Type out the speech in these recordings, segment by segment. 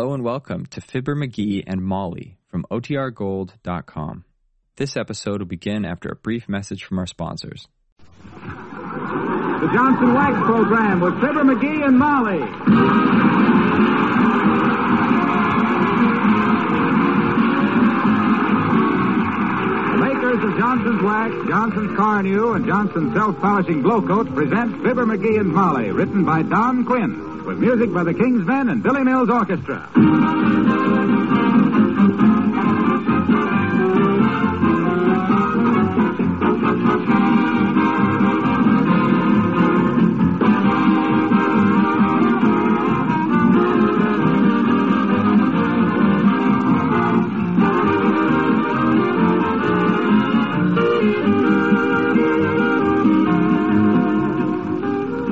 Hello and welcome to Fibber McGee and Molly from OTRGold.com. This episode will begin after a brief message from our sponsors. The Johnson Wax Program with Fibber McGee and Molly. The makers of Johnson's Wax, Johnson's Carnu, and Johnson's Self-Polishing Glow Coat present Fibber McGee and Molly, written by Don Quinn, with music by the King's Men and Billy Mills Orchestra.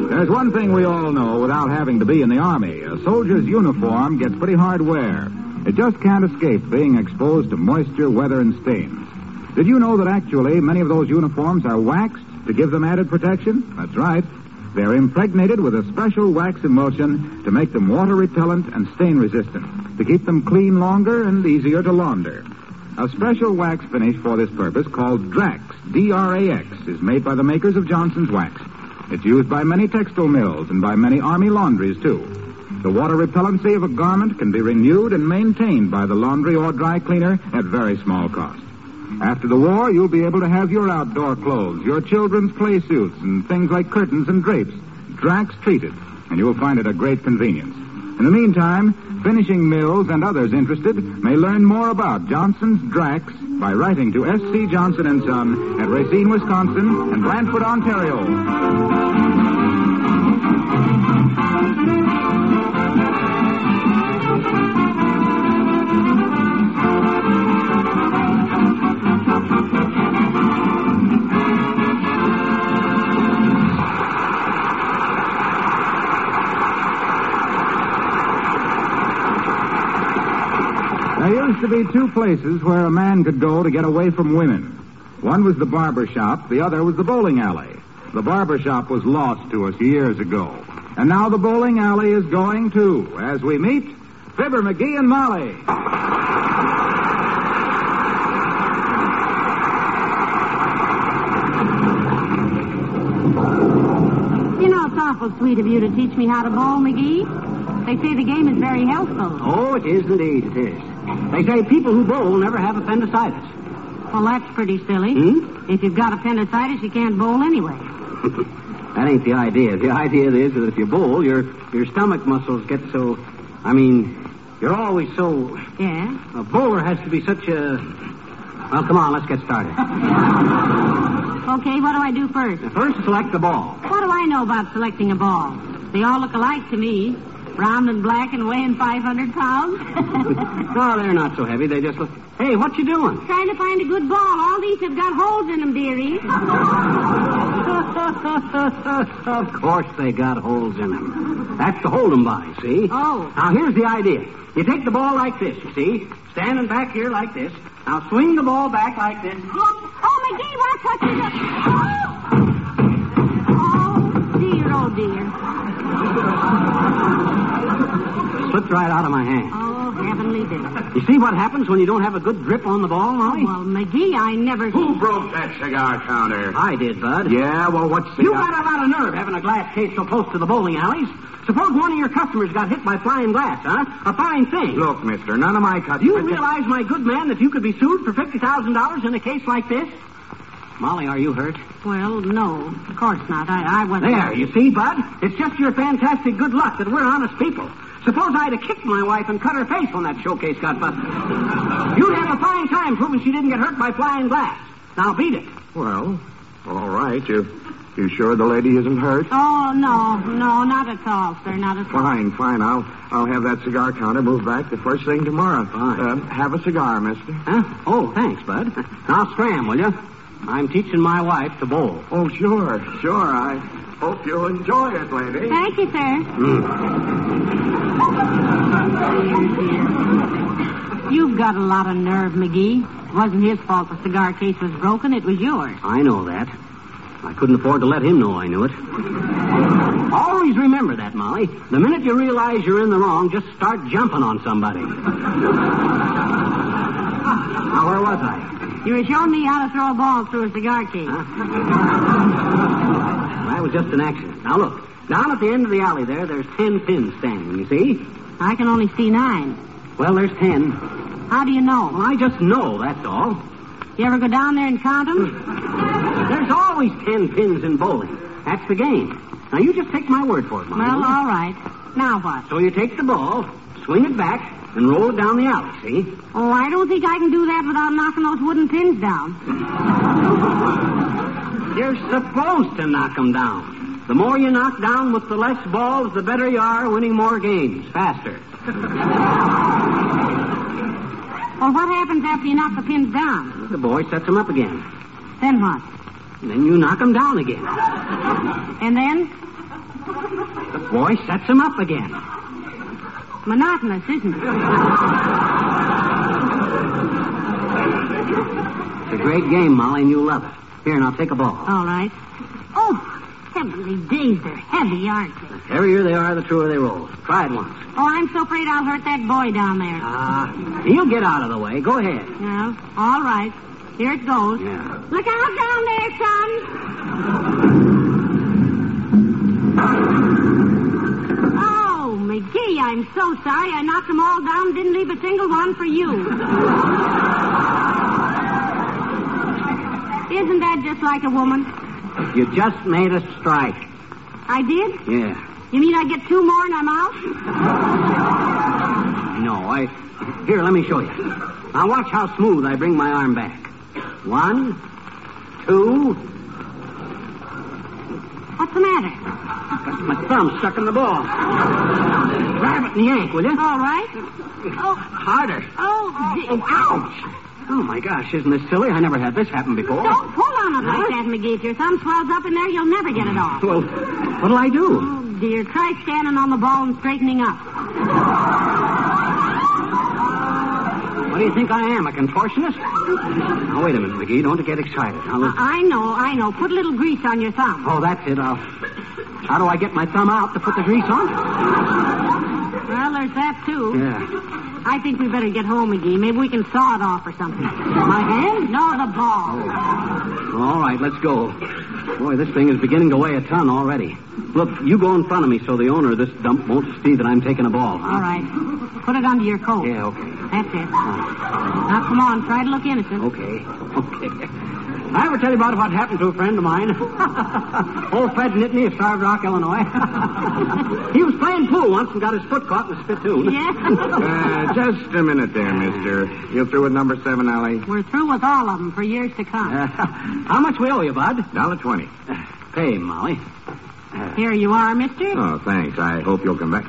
There's one thing we all know without having to be in the Army. A soldier's uniform gets pretty hard wear. It just can't escape being exposed to moisture, weather, and stains. Did you know that actually many of those uniforms are waxed to give them added protection? That's right. They're impregnated with a special wax emulsion to make them water repellent and stain resistant, to keep them clean longer and easier to launder. A special wax finish for this purpose called Drax, D-R-A-X, is made by the makers of Johnson's Wax. It's used by many textile mills and by many army laundries, too. The water repellency of a garment can be renewed and maintained by the laundry or dry cleaner at very small cost. After the war, you'll be able to have your outdoor clothes, your children's play suits, and things like curtains and drapes, Drax treated, and you'll find it a great convenience. In the meantime, finishing mills and others interested may learn more about Johnson's Drax by writing to S.C. Johnson and Son at Racine, Wisconsin, and Brantford, Ontario. Used to be two places where a man could go to get away from women. One was the barber shop, the other was the bowling alley. The barber shop was lost to us years ago. And now the bowling alley is going too, as we meet Fibber McGee and Molly. You know, it's awful sweet of you to teach me how to bowl, McGee. They say the game is very healthful. Oh, it is indeed, it is. They say people who bowl never have appendicitis. Well, that's pretty silly. Hmm? If you've got appendicitis, you can't bowl anyway. that ain't the idea. The idea is that if you bowl, your your stomach muscles get so. I mean, you're always so. Yeah? A bowler has to be such a. Well, come on, let's get started. Okay, what do I do first? First, select the ball. What do I know about selecting a ball? They all look alike to me. Round and black and weighing 500 pounds. No, they're not so heavy. They just look. Hey, what you doing? Trying to find a good ball. All these have got holes in them, dearie. of course they got holes in them. That's the hold 'em by, see? Oh. Now, here's the idea. You take the ball like this, you see? Standing back here like this. Now, swing the ball back like this. Oh, oh McGee, watch what you do. Oh. oh, dear, oh, dear. Right out of my hand. Oh, heavenly day. You see what happens when you don't have a good grip on the ball, Molly? Well, McGee, I never... Who broke that cigar counter? I did, Bud. Yeah, well, what's the... You got a lot of nerve having a glass case so close to the bowling alleys. Suppose one of your customers got hit by flying glass, huh? A fine thing. Look, mister, none of my customers... You realize, my good man, that you could be sued for $50,000 in a case like this? Molly, are you hurt? Well, no, of course not. I, I wasn't... There, you see, Bud? It's just your fantastic good luck that we're honest people. Suppose I'd have kicked my wife and cut her face when that showcase got busted. You'd have a fine time proving she didn't get hurt by flying glass. Now beat it. Well, all right. You, you sure the lady isn't hurt? Oh, no, no, not at all, sir, not at all. Fine, fine. I'll I'll have that cigar counter moved back the first thing tomorrow. Fine. Uh, have a cigar, mister. Huh? Oh, thanks, Bud. Now scram, will you? I'm teaching my wife to bowl. Oh, sure, sure. I hope you'll enjoy it, lady. Thank you, sir. Hmm. You've got a lot of nerve, McGee. It wasn't his fault the cigar case was broken. It was yours. I know that. I couldn't afford to let him know I knew it. Always remember that, Molly. The minute you realize you're in the wrong, just start jumping on somebody. now, where was I? You were showing me how to throw a ball through a cigar case. That was just an accident. Now, look. Down at the end of the alley there, there's ten pins standing, you see? I can only see nine. Well, there's ten. How do you know? Well, I just know, that's all. You ever go down there and count them? There's always ten pins in bowling. That's the game. Now, you just take my word for it. Well, all right. Now what? So you take the ball, swing it back, and roll it down the alley, see? Oh, I don't think I can do that without knocking those wooden pins down. You're supposed to knock them down. The more you knock down with the less balls, the better you are winning more games, faster. Well, what happens after you knock the pins down? The boy sets them up again. Then what? And then you knock them down again. And then? The boy sets them up again. Monotonous, isn't it? It's a great game, Molly, and you love it. Here, now take a ball. All right. Oh, heavenly days, they're heavy, aren't they? The heavier they are, the truer they roll. Try it once. Oh, I'm so afraid I'll hurt that boy down there. Ah, he'll get out of the way. Go ahead. No, all right. Here it goes. Yeah. Look out down there, son. Oh, McGee, I'm so sorry. I knocked them all down, didn't leave a single one for you. Isn't that just like a woman? You just made a strike. I did? Yeah. You mean I get two more and I'm out? No, I. Here, let me show you. Now watch how smooth I bring my arm back. One, two. What's the matter? That's my thumb stuck in the ball. Grab it and yank, will you? All right. Oh, Harder. oh, Oh, ouch! Oh, my gosh, isn't this silly? I never had this happen before. Don't pull on it like that, McGee. If your thumb swells up in there, you'll never get it hmm. off. Well, what'll I do? Oh, dear. Try standing on the ball and straightening up. What do you think I am, a contortionist? Now, wait a minute, McGee. Don't get excited. Now, look. I know, I know. Put a little grease on your thumb. Oh, that's it. I'll... How do I get my thumb out to put the grease on? There's that, too. Yeah. I think we better get home, McGee. Maybe we can saw it off or something. My hand? No, the ball. Oh. All right, let's go. Boy, this thing is beginning to weigh a ton already. Look, you go in front of me so the owner of this dump won't see that I'm taking a ball. huh? All right. Put it under your coat. Yeah, okay. That's it. Now, come on. Try to look innocent. Okay. Okay. I ever tell you about what happened to a friend of mine? Old Fred Nitney of Starved Rock, Illinois. he was playing pool once and got his foot caught in a spittoon. Yeah? Uh, just a minute there, mister. You're through with number seven, Alley? We're through with all of them for years to come. Uh, how much we owe you, Bud? Dollar twenty. Pay him, Molly. Here you are, mister. Oh, thanks. I hope you'll come back.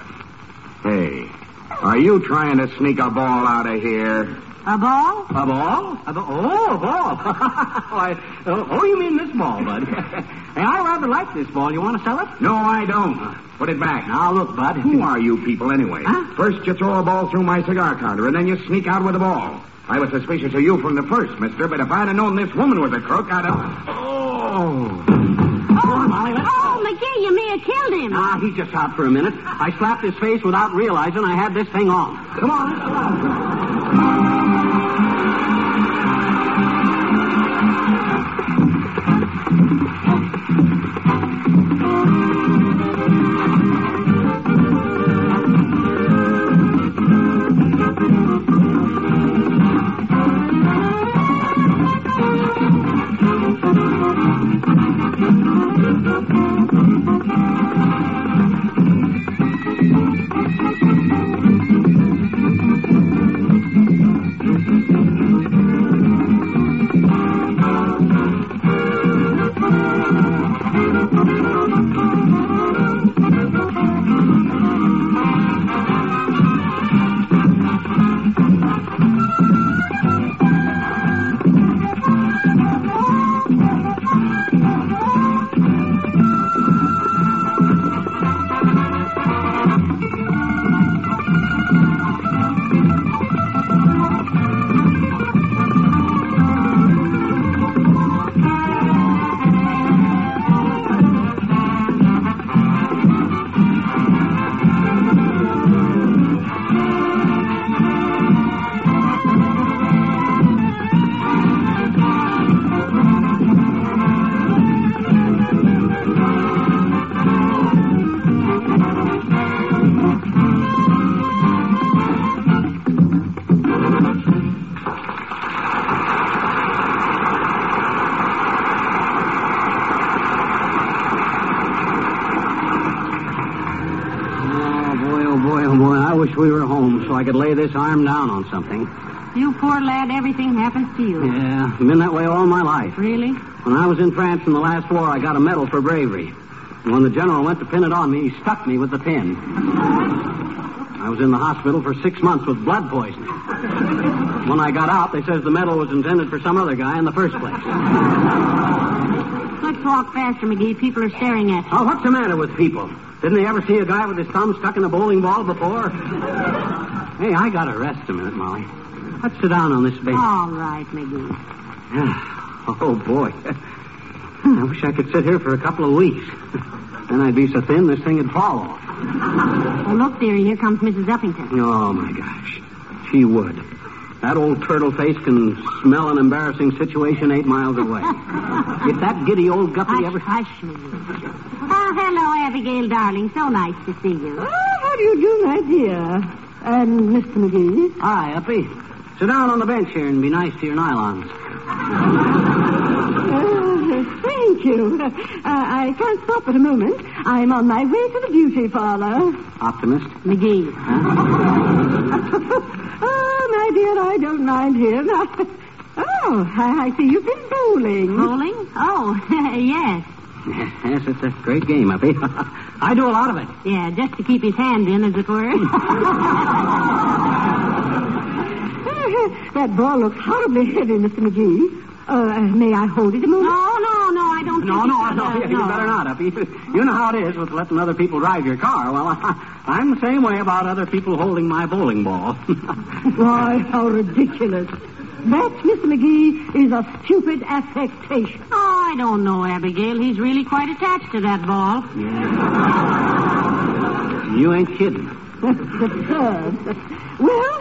Hey, are you trying to sneak a ball out of here? A ball? A ball? A ball? Oh, a ball. Why, oh, oh, you mean this ball, Bud? hey, I rather like this ball. You want to sell it? No, I don't. Put it back. Now, look, Bud. Who are you people anyway? Huh? First you throw a ball through my cigar counter, and then you sneak out with a ball. I was suspicious of you from the first, mister, but if I'd have known this woman was a crook, I'd have... Oh! Come on, Molly. Oh, McGee, you may have killed him. Ah, he's just out for a minute. I slapped his face without realizing I had this thing on. Come on, let's go. I could lay this arm down on something. You poor lad, everything happens to you. Yeah, been that way all my life. Really? When I was in France in the last war, I got a medal for bravery. And when the general went to pin it on me, he stuck me with the pin. I was in the hospital for six months with blood poisoning. When I got out, they says the medal was intended for some other guy in the first place. Let's walk faster, McGee. People are staring at you. Oh, what's the matter with people? Didn't they ever see a guy with his thumb stuck in a bowling ball before? Hey, I gotta rest a minute, Molly. Let's sit down on this bench. All right, McGee. Oh, boy. I wish I could sit here for a couple of weeks. Then I'd be so thin this thing would fall off. Oh, look, dearie, here comes Mrs. Uppington. Oh, my gosh. She would. That old turtle face can smell an embarrassing situation eight miles away. if that giddy old guppy Hush, ever... hush, McGee. Oh, hello, Abigail, darling. So nice to see you. Oh, how do you do, my dear? And Mr. McGee? Hi, Uppy. Sit down on the bench here and be nice to your nylons. Oh, thank you. Uh, I can't stop at a moment. I'm on my way to the beauty parlor. Optimist? McGee. oh, my dear, I don't mind him. oh, I I see you've been bowling. Bowling? Oh, yes. Yes, it's a great game, Uppy. I do a lot of it. Yeah, just to keep his hand in, as it were. that ball looks horribly heavy, Mr. McGee. Uh, may I hold it a moment? no, no, no, I don't No, no, no, you better not, Uppy. You know how it is with letting other people drive your car. Well, I'm the same way about other people holding my bowling ball. Why, how ridiculous. That, Mr. McGee, is a stupid affectation. Oh, I don't know, Abigail. He's really quite attached to that ball. you ain't kidding. Well,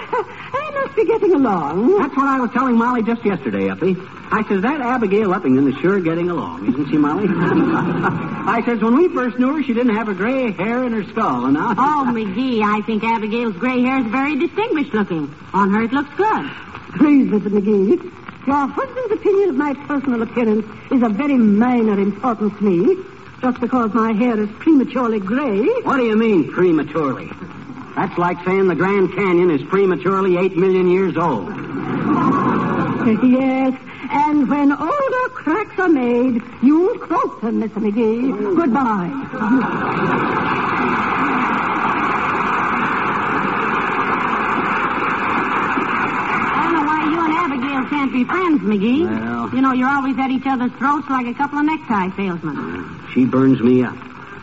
I must be getting along. That's what I was telling Molly just yesterday, Uppy. I says, that Abigail Uppington is sure getting along, isn't she, Molly? I says, when we first knew her, she didn't have a gray hair in her skull, and now... Oh, McGee, I think Abigail's gray hair is very distinguished looking. On her, it looks good. Please, Mr. McGee. Your husband's opinion of my personal appearance is of very minor importance to me. Just because my hair is prematurely gray. What do you mean, prematurely? That's like saying the Grand Canyon is prematurely eight million years old. Yes, and when older cracks are made, you'll croak them, Mr. McGee. Goodbye. I don't know why you and Abigail can't be friends, McGee. Well- You know, you're always at each other's throats like a couple of necktie salesmen. Ah, she burns me up.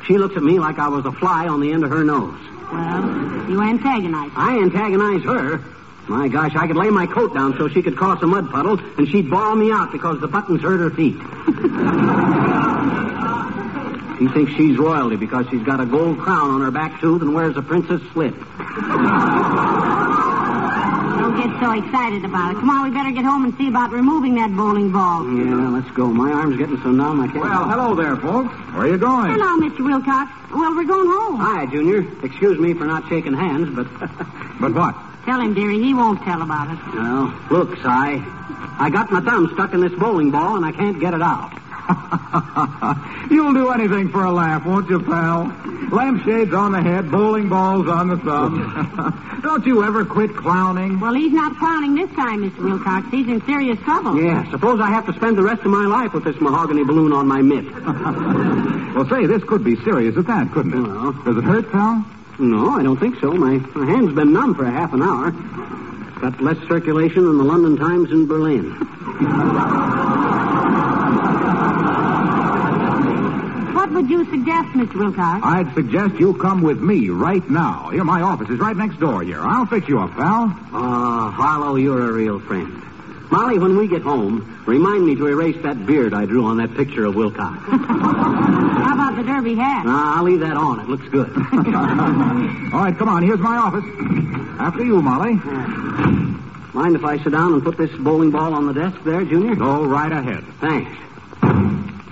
She looks at me like I was a fly on the end of her nose. Well, you antagonize her. I antagonize her. My gosh, I could lay my coat down so she could cross a mud puddle, and she'd bawl me out because the buttons hurt her feet. she thinks she's royalty because she's got a gold crown on her back tooth and wears a princess slip. Don't get so excited about it. Come on, we better get home and see about removing that bowling ball. Yeah, let's go. My arm's getting so numb I can't. Well, hello there, folks. Where are you going? Hello, Mr. Wilcox. Well, we're going home. Hi, Junior. Excuse me for not shaking hands, but But what? Tell him, dearie. He won't tell about it. well, look, Si, I got my thumb stuck in this bowling ball and I can't get it out. You'll do anything for a laugh, won't you, pal? Lampshades on the head, bowling balls on the thumb. Don't you ever quit clowning? Well, he's not clowning this time, Mr. Wilcox. He's in serious trouble. Yeah, suppose I have to spend the rest of my life with this mahogany balloon on my mitt. Well, say, this could be serious at that, couldn't it? Well. Does it hurt, pal? No, I don't think so. My, my hand's been numb for a half an hour. Got less circulation than the London Times in Berlin. What would you suggest, Mr. Wilcox? I'd suggest you come with me right now. Here, my office is right next door here. I'll fix you up, pal. Ah, Harlow, you're a real friend. Molly, when we get home, remind me to erase that beard I drew on that picture of Wilcox. How about the derby hat? Nah, I'll leave that on. It looks good. All right, come on. Here's my office. After you, Molly. Mind if I sit down and put this bowling ball on the desk there, Junior? Go right ahead. Thanks.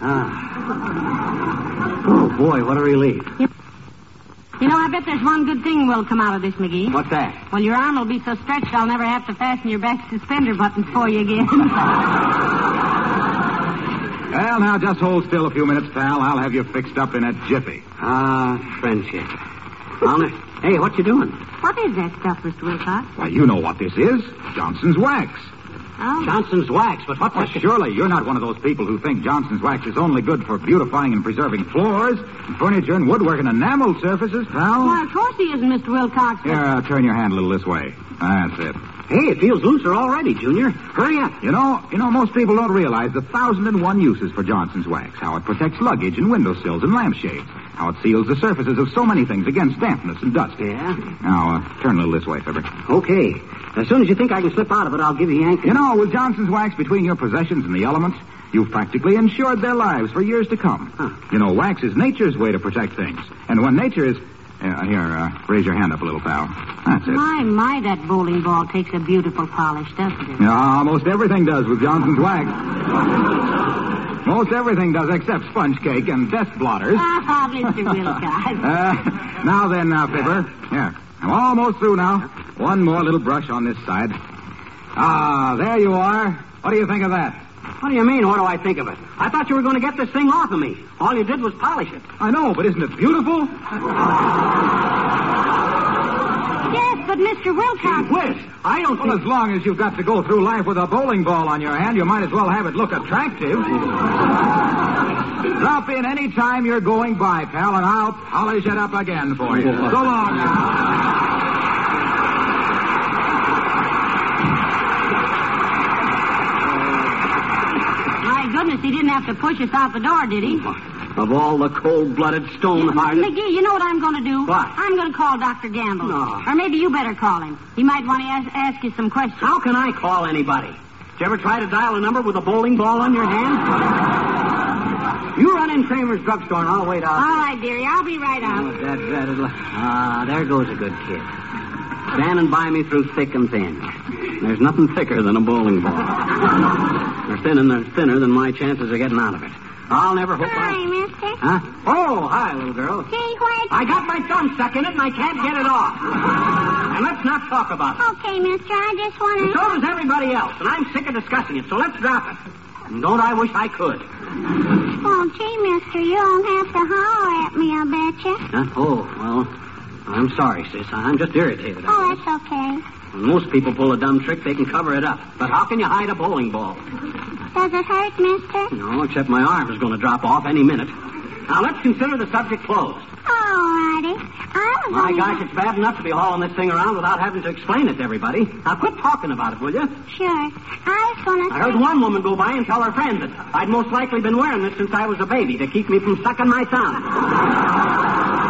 Ah. Oh, boy, what a relief. You know, I bet there's one good thing will come out of this, McGee. What's that? Well, your arm will be so stretched I'll never have to fasten your back suspender buttons for you again. Well, now, just hold still a few minutes, pal. I'll have you fixed up in a jiffy. Ah, friendship. Honest. hey, what you doing? What is that stuff, Mr. Wilcox? Why, you know what this is. Johnson's wax. Oh. Johnson's wax, but what's Oh, that? surely you're not one of those people who think Johnson's wax is only good for beautifying and preserving floors, and furniture, and woodwork and enamel surfaces, pal. Why, of course he isn't, Mr. Wilcox. Here, uh, turn your hand a little this way. That's it. Hey, it feels looser already, Junior. Hurry up. You know, you know, most people don't realize the thousand and one uses for Johnson's wax. How it protects luggage and windowsills and lampshades. How it seals the surfaces of so many things against dampness and dust. Yeah? Now, uh, turn a little this way, Fibber. Okay. As soon as you think I can slip out of it, I'll give you Yankee. You know, with Johnson's wax between your possessions and the elements, you've practically insured their lives for years to come. Huh. You know, wax is nature's way to protect things. And when nature is... Uh, here, uh, raise your hand up a little, pal. That's it. My, my, that bowling ball takes a beautiful polish, doesn't it? Yeah, almost everything does with Johnson's wax. Most everything does except sponge cake and desk blotters. Ah, Mr. Wilcox. Uh, now then, now, Fibber. Here. I'm almost through now. One more little brush on this side. Ah, there you are. What do you think of that? What do you mean, what do I think of it? I thought you were going to get this thing off of me. All you did was polish it. I know, but isn't it beautiful? yes, but Mr. Wilcox. Whiz, I don't Well, think... as long as you've got to go through life with a bowling ball on your hand, you might as well have it look attractive. Drop in any time you're going by, pal, and I'll polish it up again for you. So long now. My goodness, he didn't have to push us out the door, did he? Of all the cold-blooded, stone-hearted... McGee, you know what I'm going to do? What? I'm going to call Dr. Gamble. No. Or maybe you better call him. He might want to ask, ask you some questions. How can I call anybody? Did you ever try to dial a number with a bowling ball on your hand? You run in Kramer's drugstore and I'll wait All out. right, dearie, I'll be right Oh, out. that, that. Ah, there goes a good kid. Standing by me through thick and thin. There's nothing thicker than a bowling ball. They're thin and thinner than my chances of getting out of it. I'll never hope Hi, I... mister. Huh? Oh, hi, little girl. Gee, what? I got my thumb stuck in it and I can't get it off. And let's not talk about it. Okay, mister, I just want to... so does everybody else, and I'm sick of discussing it, so let's drop it. And don't I wish I could? Oh, gee, mister, you don't have to holler at me, I betcha. Huh? Oh, well, I'm sorry, sis. I'm just irritated. Oh, that's okay. When most people pull a dumb trick, they can cover it up. But how can you hide a bowling ball? Does it hurt, mister? No, except my arm is going to drop off any minute. Now, let's consider the subject closed. All righty. I was My only... gosh, it's bad enough to be hauling this thing around without having to explain it to everybody. Now, quit talking about it, will you? Sure. I was going to I heard one woman go by and tell her friend that I'd most likely been wearing this since I was a baby to keep me from sucking my thumb.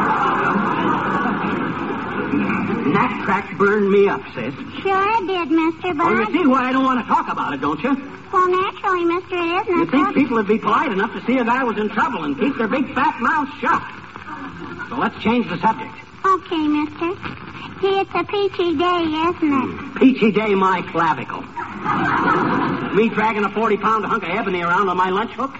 And that crack burned me up, sis. Sure did, mister, but Well, you see why I don't want to talk about it, don't you? Well, naturally, mister, it isn't. You think people would be polite enough to see a guy was in trouble and keep their big fat mouths shut. So let's change the subject. Okay, mister. Gee, it's a peachy day, isn't it? Hmm. Peachy day, my clavicle. Me dragging a 40-pound hunk of ebony around on my lunch hook?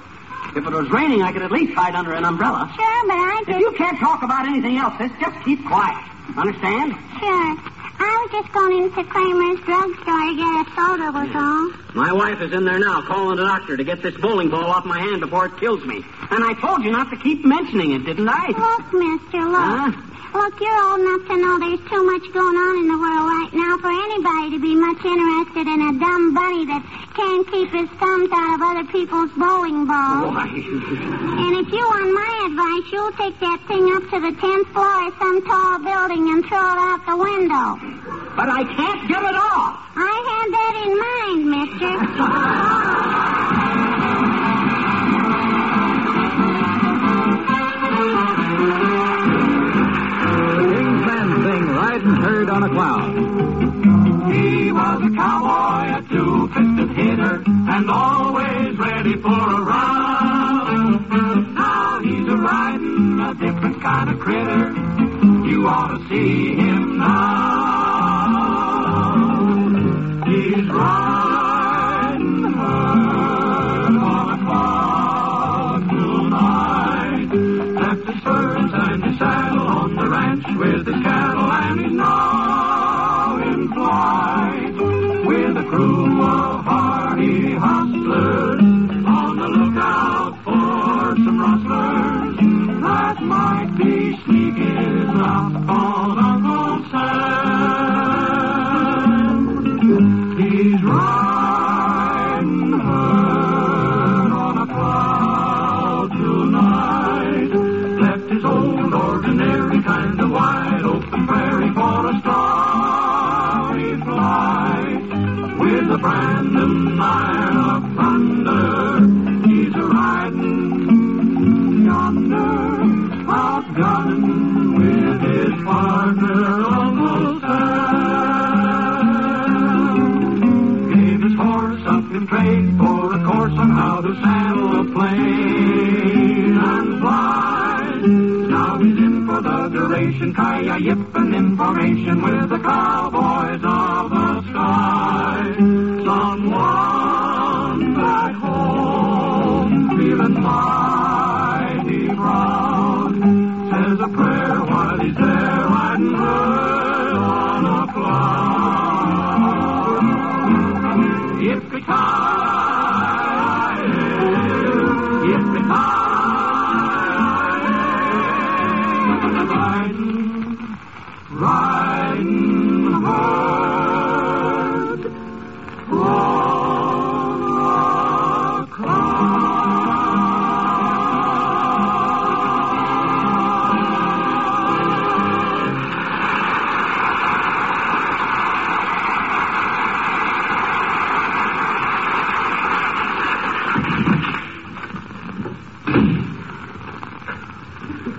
If it was raining, I could at least hide under an umbrella. Sure, but I If you can't talk about anything else, sis, just keep quiet. Understand? Sure. I was just going into Kramer's drugstore to get a soda, was all. My wife is in there now calling the doctor to get this bowling ball off my hand before it kills me. And I told you not to keep mentioning it, didn't I? Look, mister, look. Huh? Look, you're old enough to know there's too much going on in the world right now for anybody to be much interested in a dumb bunny that can't keep his thumbs out of other people's bowling balls. Why? And if you want my advice, you'll take that thing up to the tenth floor of some tall building and throw it out the window. But I can't get it off. I had that in mind, mister. riding herd on a cloud. He was a cowboy, a two-fisted hitter, and always ready for a round. Now he's a riding a different kind of critter. You ought to see him now. He's riding the herd on with the cowboys of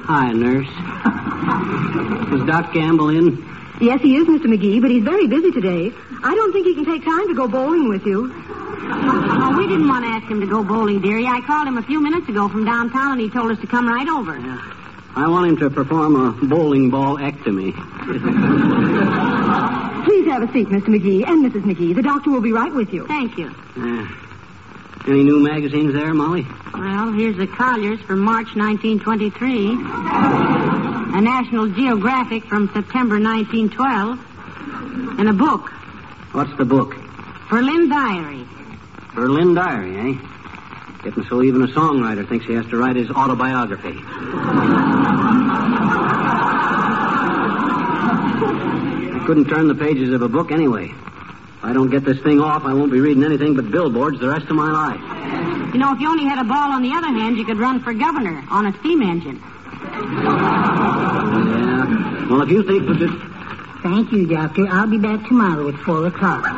Hi, nurse. Is Doc Gamble in? Yes, he is, Mr. McGee, but he's very busy today. I don't think he can take time to go bowling with you. Oh, we didn't want to ask him to go bowling, dearie. I called him a few minutes ago from downtown, and he told us to come right over. I want him to perform a bowling ball ectomy. Please have a seat, Mr. McGee and Mrs. McGee. The doctor will be right with you. Thank you. Uh, any new magazines there, Molly? Well, here's the Collier's from March 1923, a National Geographic from September 1912, and a book, What's the book? Berlin Diary. Berlin Diary, eh? Getting so even a songwriter thinks he has to write his autobiography. I couldn't turn the pages of a book anyway. If I don't get this thing off, I won't be reading anything but billboards the rest of my life. You know, if you only had a ball on the other hand, you could run for governor on a steam engine. Yeah. Well, if you think that this... Thank you, Doctor. I'll be back tomorrow at 4 o'clock. Well,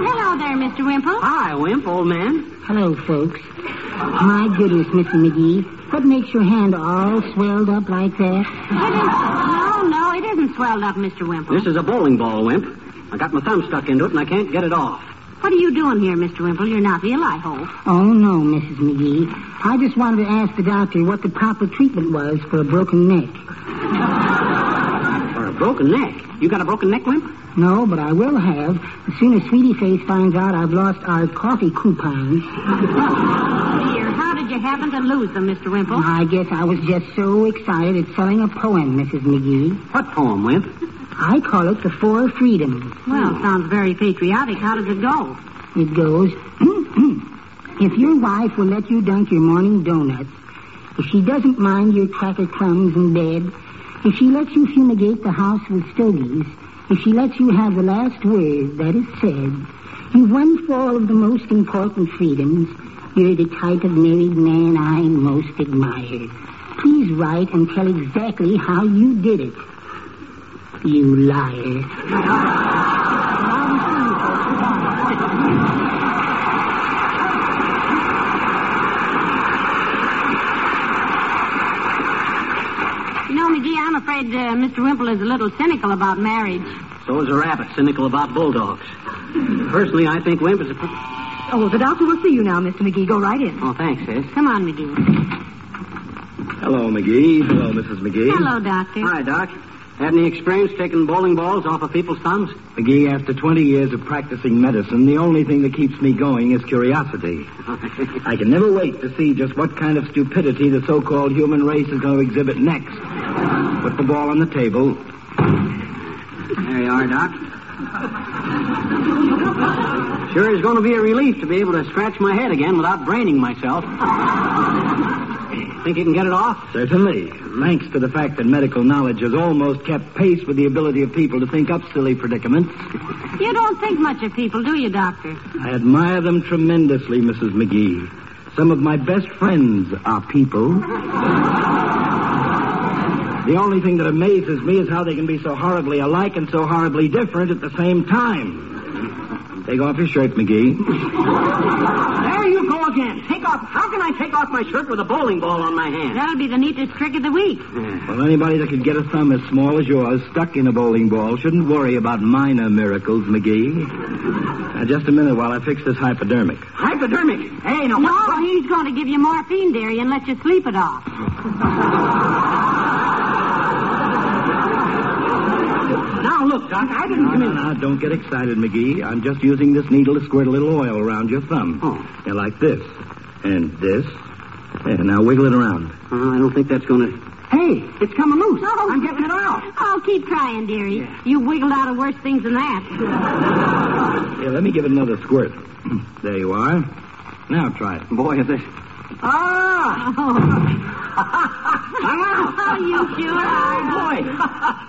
hello there, Mr. Wimple. Hi, Wimp, old man. Hello, folks. My goodness, Mr. McGee. What makes your hand all swelled up like that? It is... No, no, it isn't swelled up, Mr. Wimple. This is a bowling ball, Wimp. I got my thumb stuck into it and I can't get it off. What are you doing here, Mr. Wimple? You're not ill, I hope. Oh, no, Mrs. McGee. I just wanted to ask the doctor what the proper treatment was for a broken neck. For a broken neck. You got a broken neck, Wimp? No, but I will have as soon as Sweetie Face finds out I've lost our coffee coupons. Here, how did you happen to lose them, Mr. Wimple? I guess I was just so excited at selling a poem, Mrs. McGee. What poem, Wimp? I call it The Four Freedoms. Well, it sounds very patriotic. How does it go? It goes, hmm, hmm. if your wife will let you dunk your morning donuts, if she doesn't mind your cracker crumbs in bed, if she lets you fumigate the house with stogies, if she lets you have the last word, that is said, you've won four of the most important freedoms. You're the type of married man I most admire. Please write and tell exactly how you did it. You lie. You know, McGee, I'm afraid uh, Mr. Wimple is a little cynical about marriage. So is a rabbit cynical about bulldogs. Personally, I think Wimp is a... Oh, the doctor will see you now, Mr. McGee. Go right in. Oh, thanks, Sis. Come on, McGee. Hello, McGee. Hello, Mrs. McGee. Hello, Doctor. Hi, Doc. Had any experience taking bowling balls off of people's thumbs? McGee, after 20 years of practicing medicine, the only thing that keeps me going is curiosity. I can never wait to see just what kind of stupidity the so-called human race is going to exhibit next. Put the ball on the table. There you are, Doc. Sure is going to be a relief to be able to scratch my head again without braining myself. Think you can get it off? Certainly. Thanks to the fact that medical knowledge has almost kept pace with the ability of people to think up silly predicaments. You don't think much of people, do you, Doctor? I admire them tremendously, Mrs. McGee. Some of my best friends are people. The only thing that amazes me is how they can be so horribly alike and so horribly different at the same time. Take off your shirt, McGee. There you go again. Take off. How can I take off my shirt with a bowling ball on my hand? That'll be the neatest trick of the week. Well, anybody that could get a thumb as small as yours stuck in a bowling ball shouldn't worry about minor miracles, McGee. Now, just a minute while I fix this hypodermic. Hypodermic. Hey, no. No, what- he's going to give you morphine, dearie, and let you sleep it off. Doc, I didn't No, come no, in. no, don't get excited, McGee. I'm just using this needle to squirt a little oil around your thumb. Oh. Yeah, like this. And this. Yeah, now wiggle it around. Uh, I don't think that's going to. Hey, it's coming loose. Oh. I'm getting it out. Oh, keep trying, dearie. You wiggled out of worse things than that. Here, let me give it another squirt. there you are. Now try it. Boy, is this. Ah! Oh, you sure are. Boy,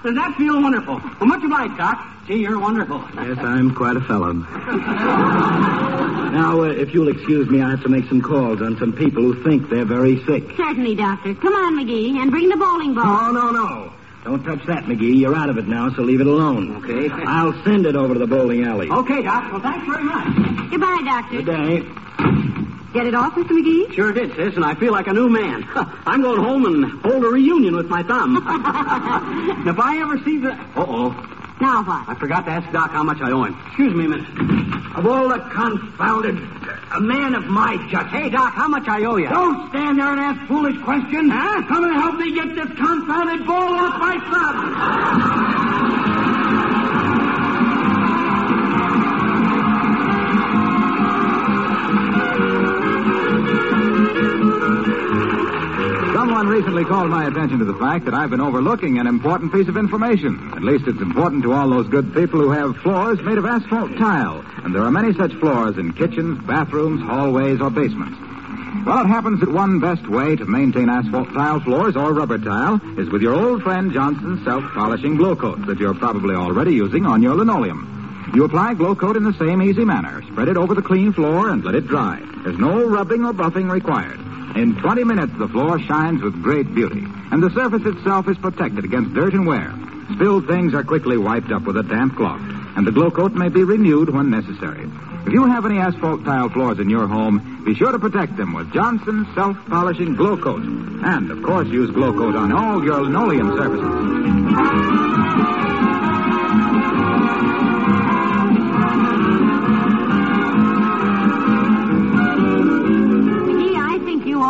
does that feel wonderful? Well, much obliged, Doc. Gee, you're wonderful. Yes, I'm quite a fellow. now, uh, if you'll excuse me, I have to make some calls on some people who think they're very sick. Certainly, Doctor. Come on, McGee, and bring the bowling ball. Oh, no, no. Don't touch that, McGee. You're out of it now, so leave it alone. Okay. I'll send it over to the bowling alley. Okay, Doc. Well, thanks very much. Goodbye, Doctor. Good day. Get it off, Mr. McGee? Sure did, sis, and I feel like a new man. I'm going home and hold a reunion with my thumb. And if I ever see the... Uh-oh. Now what? I forgot to ask Doc how much I owe him. Excuse me a minute. Of all the confounded... A man of my judgment. Hey, Doc, how much I owe you? Don't stand there and ask foolish questions. Huh? Come and help me get this confounded ball off my thumb. Someone recently called my attention to the fact that I've been overlooking an important piece of information. At least it's important to all those good people who have floors made of asphalt tile. And there are many such floors in kitchens, bathrooms, hallways, or basements. Well, it happens that one best way to maintain asphalt tile floors or rubber tile is with your old friend Johnson's self-polishing glow coat that you're probably already using on your linoleum. You apply glow coat in the same easy manner. Spread it over the clean floor and let it dry. There's no rubbing or buffing required. In 20 minutes, the floor shines with great beauty, and the surface itself is protected against dirt and wear. Spilled things are quickly wiped up with a damp cloth, and the glow coat may be renewed when necessary. If you have any asphalt tile floors in your home, be sure to protect them with Johnson's self-polishing glow coat. And, of course, use glow coat on all your linoleum surfaces.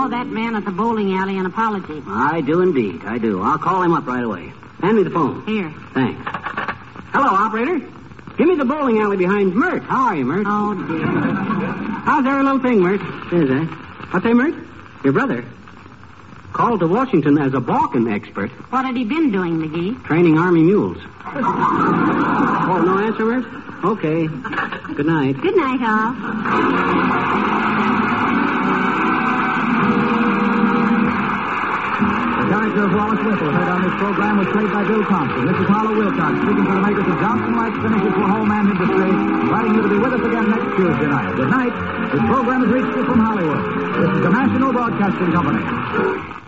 Owe that man at the bowling alley an apology. I do indeed. I do. I'll call him up right away. Hand me the phone. Here. Thanks. Hello, operator. Give me the bowling alley behind Myrt. How are you, Myrt? Oh, dear. How's every little thing, Myrt? Is that? What's that, Myrt? Your brother? Called to Washington as a balkan expert, What had he been doing, McGee? training Army mules. oh, no answer, Myrt? Okay. Good night. Good night, all. Of Wallace Wimple heard on this program was played by Bill Thompson. This is Harlow Wilcox speaking for the makers of Johnson Wax Finishes for Home and Industry, inviting you to be with us again next Tuesday night. Good night. This program has reached you from Hollywood. This is the National Broadcasting Company.